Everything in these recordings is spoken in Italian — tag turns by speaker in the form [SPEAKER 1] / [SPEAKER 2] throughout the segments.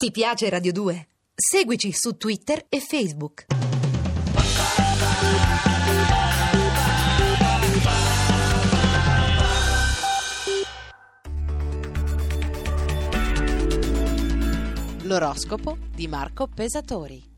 [SPEAKER 1] Ti piace Radio 2? Seguici su Twitter e Facebook.
[SPEAKER 2] L'oroscopo di Marco Pesatori.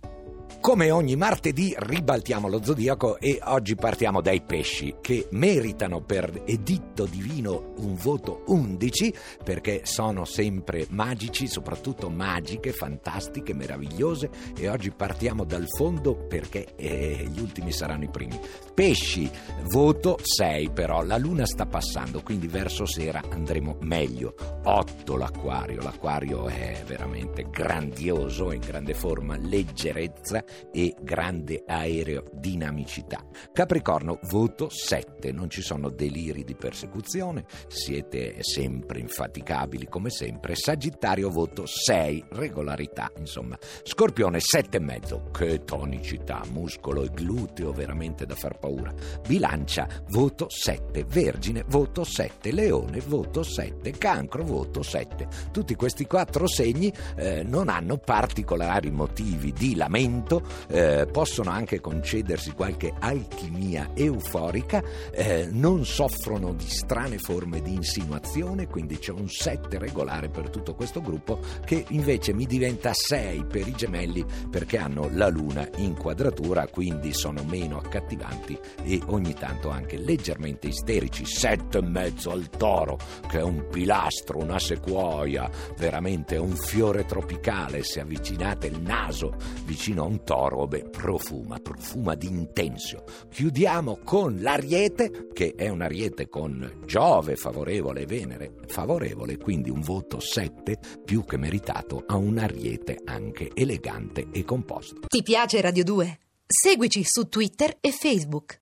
[SPEAKER 3] Come ogni martedì ribaltiamo lo zodiaco e oggi partiamo dai pesci che meritano per editto divino un voto 11 perché sono sempre magici, soprattutto magiche, fantastiche, meravigliose e oggi partiamo dal fondo perché eh, gli ultimi saranno i primi. Pesci, voto 6 però, la luna sta passando quindi verso sera andremo meglio. 8 l'acquario, l'acquario è veramente grandioso, in grande forma, leggerezza e grande aerodinamicità. Capricorno, voto 7, non ci sono deliri di persecuzione, siete sempre infaticabili come sempre. Sagittario, voto 6, regolarità, insomma. Scorpione, 7,5, che tonicità, muscolo e gluteo veramente da far paura. Bilancia, voto 7, Vergine, voto 7, Leone, voto 7, Cancro, voto 7. Tutti questi quattro segni eh, non hanno particolari motivi di lamento, eh, possono anche concedersi qualche alchimia euforica, eh, non soffrono di strane forme di insinuazione, quindi c'è un 7 regolare per tutto questo gruppo che invece mi diventa 6 per i gemelli perché hanno la luna in quadratura, quindi sono meno accattivanti e ogni tanto anche leggermente isterici. 7 e mezzo al toro, che è un pilastro, una sequoia, veramente un fiore tropicale. Se avvicinate il naso vicino a un toro, beh, profuma, profuma di intensio. Chiudiamo con l'Ariete, che è un Ariete con Giove favorevole e Venere favorevole, quindi un voto 7 più che meritato a un Ariete anche elegante e composto.
[SPEAKER 1] Ti piace Radio 2? Seguici su Twitter e Facebook.